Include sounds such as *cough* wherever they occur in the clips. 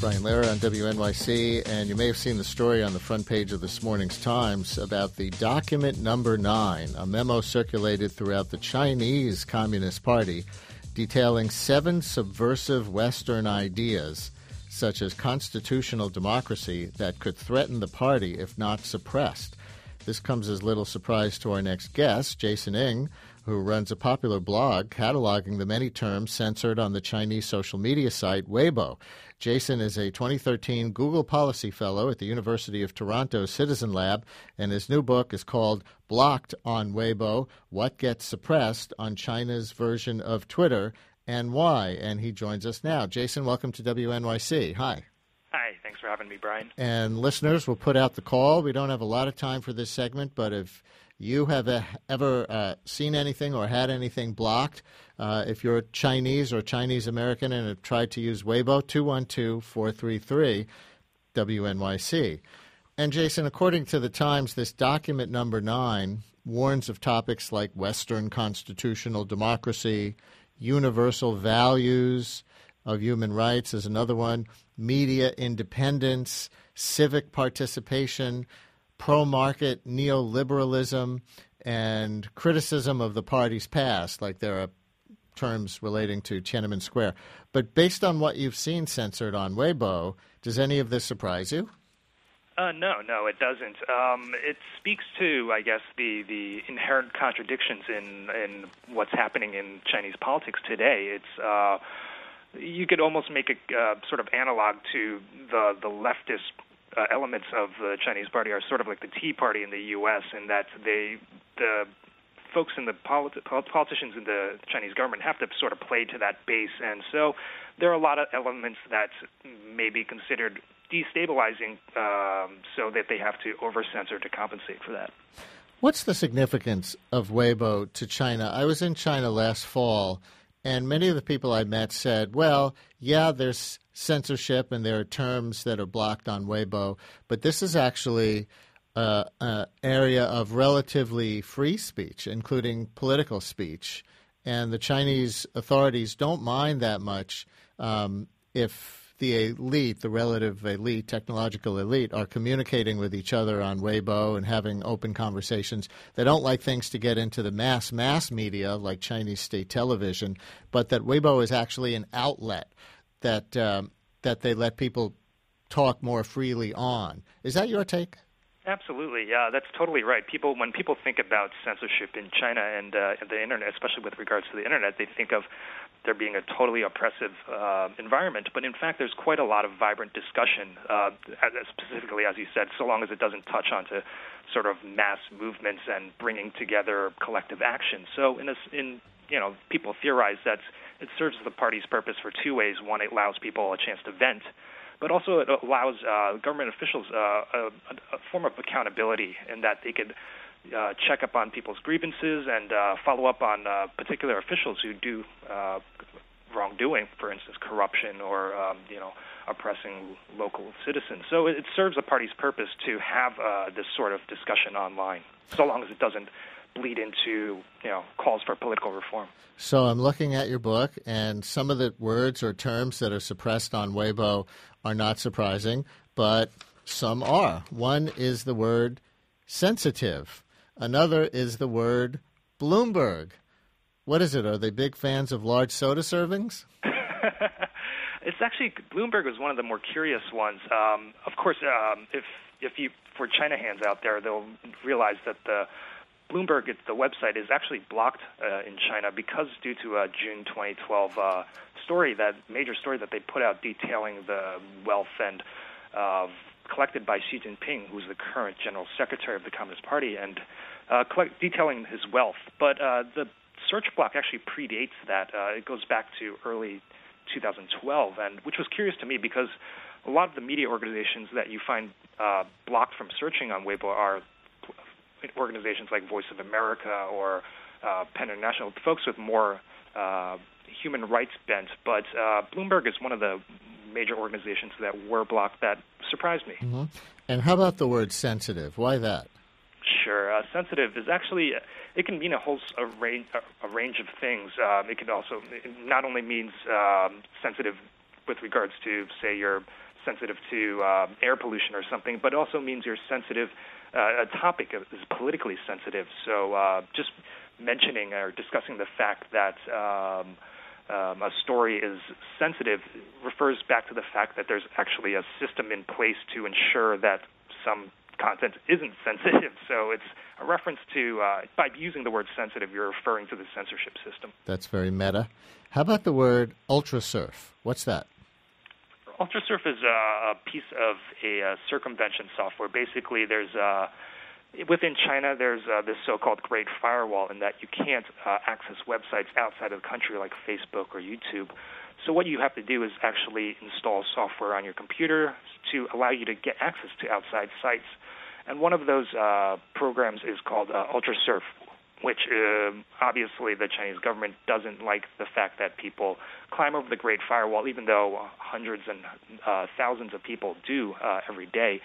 Brian Lehrer on WNYC, and you may have seen the story on the front page of this morning's Times about the document number nine, a memo circulated throughout the Chinese Communist Party detailing seven subversive Western ideas, such as constitutional democracy, that could threaten the party if not suppressed. This comes as little surprise to our next guest, Jason Ng, who runs a popular blog cataloging the many terms censored on the Chinese social media site Weibo. Jason is a 2013 Google Policy Fellow at the University of Toronto Citizen Lab, and his new book is called Blocked on Weibo What Gets Suppressed on China's Version of Twitter and Why. And he joins us now. Jason, welcome to WNYC. Hi. Hi, thanks for having me, Brian. And listeners, we'll put out the call. We don't have a lot of time for this segment, but if you have uh, ever uh, seen anything or had anything blocked, uh, if you're Chinese or Chinese American and have tried to use Weibo, 212 433 WNYC. And Jason, according to the Times, this document number nine warns of topics like Western constitutional democracy, universal values of human rights is another one, media independence, civic participation, pro market neoliberalism, and criticism of the party's past, like there are terms relating to Tiananmen Square. But based on what you've seen censored on Weibo, does any of this surprise you? Uh, no, no, it doesn't. Um, it speaks to, I guess, the, the inherent contradictions in in what's happening in Chinese politics today. It's uh, you could almost make a uh, sort of analog to the the leftist uh, elements of the Chinese Party are sort of like the Tea Party in the U.S. in that they the folks in the politi- politicians in the Chinese government have to sort of play to that base, and so there are a lot of elements that may be considered destabilizing, um, so that they have to over censor to compensate for that. What's the significance of Weibo to China? I was in China last fall, and many of the people I met said, well, yeah, there's censorship and there are terms that are blocked on Weibo, but this is actually uh, uh, area of relatively free speech, including political speech. And the Chinese authorities don't mind that much um, if the elite, the relative elite, technological elite, are communicating with each other on Weibo and having open conversations. They don't like things to get into the mass mass media like Chinese state television, but that Weibo is actually an outlet that um, that they let people talk more freely on. Is that your take? Absolutely, yeah, that's totally right. People, when people think about censorship in China and, uh, the internet, especially with regards to the internet, they think of there being a totally oppressive uh, environment. But in fact, there's quite a lot of vibrant discussion, uh, specifically, as you said, so long as it doesn't touch onto sort of mass movements and bringing together collective action. So, in a, in you know, people theorize that it serves the party's purpose for two ways. One, it allows people a chance to vent but also it allows uh, government officials uh, a, a, form of accountability in that they could uh, check up on people's grievances and uh, follow up on uh, particular officials who do uh, wrongdoing, for instance, corruption or um, you know oppressing local citizens. So it, serves the party's purpose to have uh, this sort of discussion online, so long as it doesn't bleed into you know calls for political reform. So I'm looking at your book, and some of the words or terms that are suppressed on Weibo are not surprising, but some are. One is the word sensitive. Another is the word Bloomberg. What is it? Are they big fans of large soda servings? *laughs* it's actually Bloomberg was one of the more curious ones. Um, of course, um, if if you for China hands out there, they'll realize that the Bloomberg, the website, is actually blocked uh, in China because due to a June 2012 uh, story, that major story that they put out detailing the wealth and uh, collected by Xi Jinping, who's the current general secretary of the Communist Party, and uh, collect, detailing his wealth. But uh, the search block actually predates that. Uh, it goes back to early 2012, and which was curious to me because a lot of the media organizations that you find blocked from searching on Weibo are organizations like Voice of America or uh, PEN International, folks with more uh, human rights bent. But uh, Bloomberg is one of the major organizations that were blocked that surprised me. Mm-hmm. And how about the word sensitive? Why that? Sure. Uh, sensitive is actually it can mean a whole a range a range of things. Um, it can also it not only means um, sensitive with regards to say you're sensitive to uh, air pollution or something, but also means you're sensitive. Uh, a topic is politically sensitive. So uh, just mentioning or discussing the fact that. Um, um, a story is sensitive refers back to the fact that there's actually a system in place to ensure that some content isn't *laughs* sensitive. So it's a reference to, uh, by using the word sensitive, you're referring to the censorship system. That's very meta. How about the word ultra surf? What's that? Ultrasurf is a piece of a, circumvention software. Basically, there's a within China, there's uh, this so-called Great Firewall, in that you can't uh, access websites outside of the country like Facebook or YouTube. So what you have to do is actually install software on your computer to allow you to get access to outside sites. And one of those uh, programs is called uh, UltraSurf, which uh, obviously the Chinese government doesn't like the fact that people climb over the Great Firewall, even though hundreds and uh, thousands of people do uh, every day.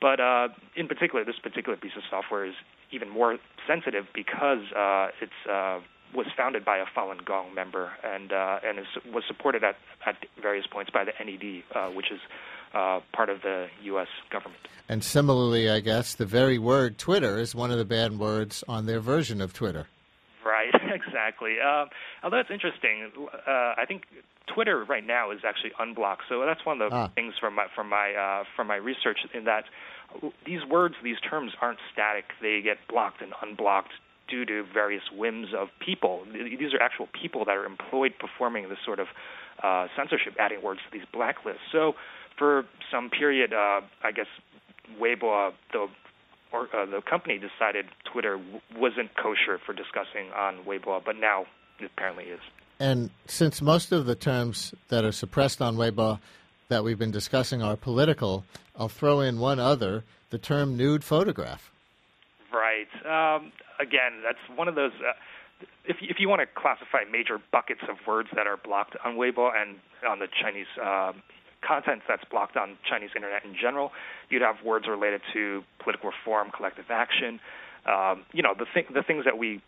But uh, in particular, this particular piece of software is even more sensitive because uh, it's uh, was founded by a Falun Gong member and uh, and is, was supported at, at various points by the NED, uh, which is uh, part of the U.S. government. And similarly, I guess the very word Twitter is one of the bad words on their version of Twitter. Right, *laughs* exactly. Uh, although it's interesting, uh, I think Twitter right now is actually unblocked. So that's one of the ah. things from my from my uh, from my research in that these words, these terms aren't static. They get blocked and unblocked due to various whims of people. These are actual people that are employed performing this sort of uh, censorship, adding words to these blacklists. So for some period, uh, I guess Weibo, uh, the or uh, the company decided Twitter w- wasn't kosher for discussing on Weibo, but now it apparently is. And since most of the terms that are suppressed on Weibo that we've been discussing are political, I'll throw in one other: the term nude photograph. Right. Um, again, that's one of those. Uh, if if you want to classify major buckets of words that are blocked on Weibo and on the Chinese uh, content that's blocked on Chinese internet in general, you'd have words related to political reform, collective action. Um, you know, the thing, the things that we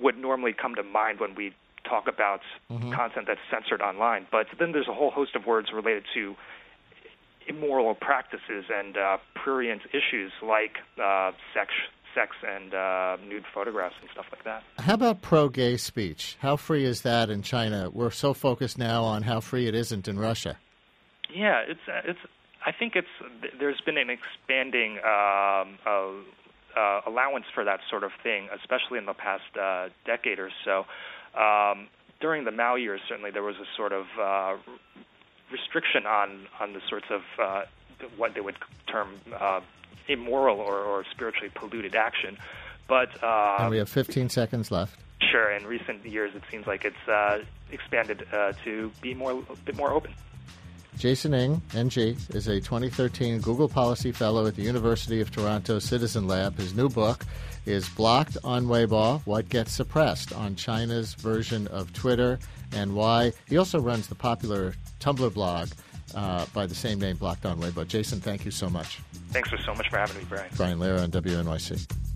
would normally come to mind when we talk about mm-hmm. content that's censored online. But then there's a whole host of words related to immoral practices and uh, prurient issues like uh, sex, sex and uh, nude photographs and stuff like that. How about pro-gay speech? How free is that in China? We're so focused now on how free it isn't in Russia. Yeah, it's uh, it's. I think it's there's been an expanding um, uh, uh, allowance for that sort of thing, especially in the past uh, decade or so. Um, during the Mao years, certainly there was a sort of uh, restriction on on the sorts of uh, what they would term uh, immoral or, or spiritually polluted action. But uh, and we have 15 seconds left. Sure. In recent years, it seems like it's uh, expanded uh, to be more a bit more open. Jason Ng, NG, is a 2013 Google Policy Fellow at the University of Toronto Citizen Lab. His new book is Blocked on Weibo What Gets Suppressed on China's Version of Twitter and Why. He also runs the popular Tumblr blog uh, by the same name, Blocked on Weibo. Jason, thank you so much. Thanks for so much for having me, Brian. Brian Lehrer on WNYC.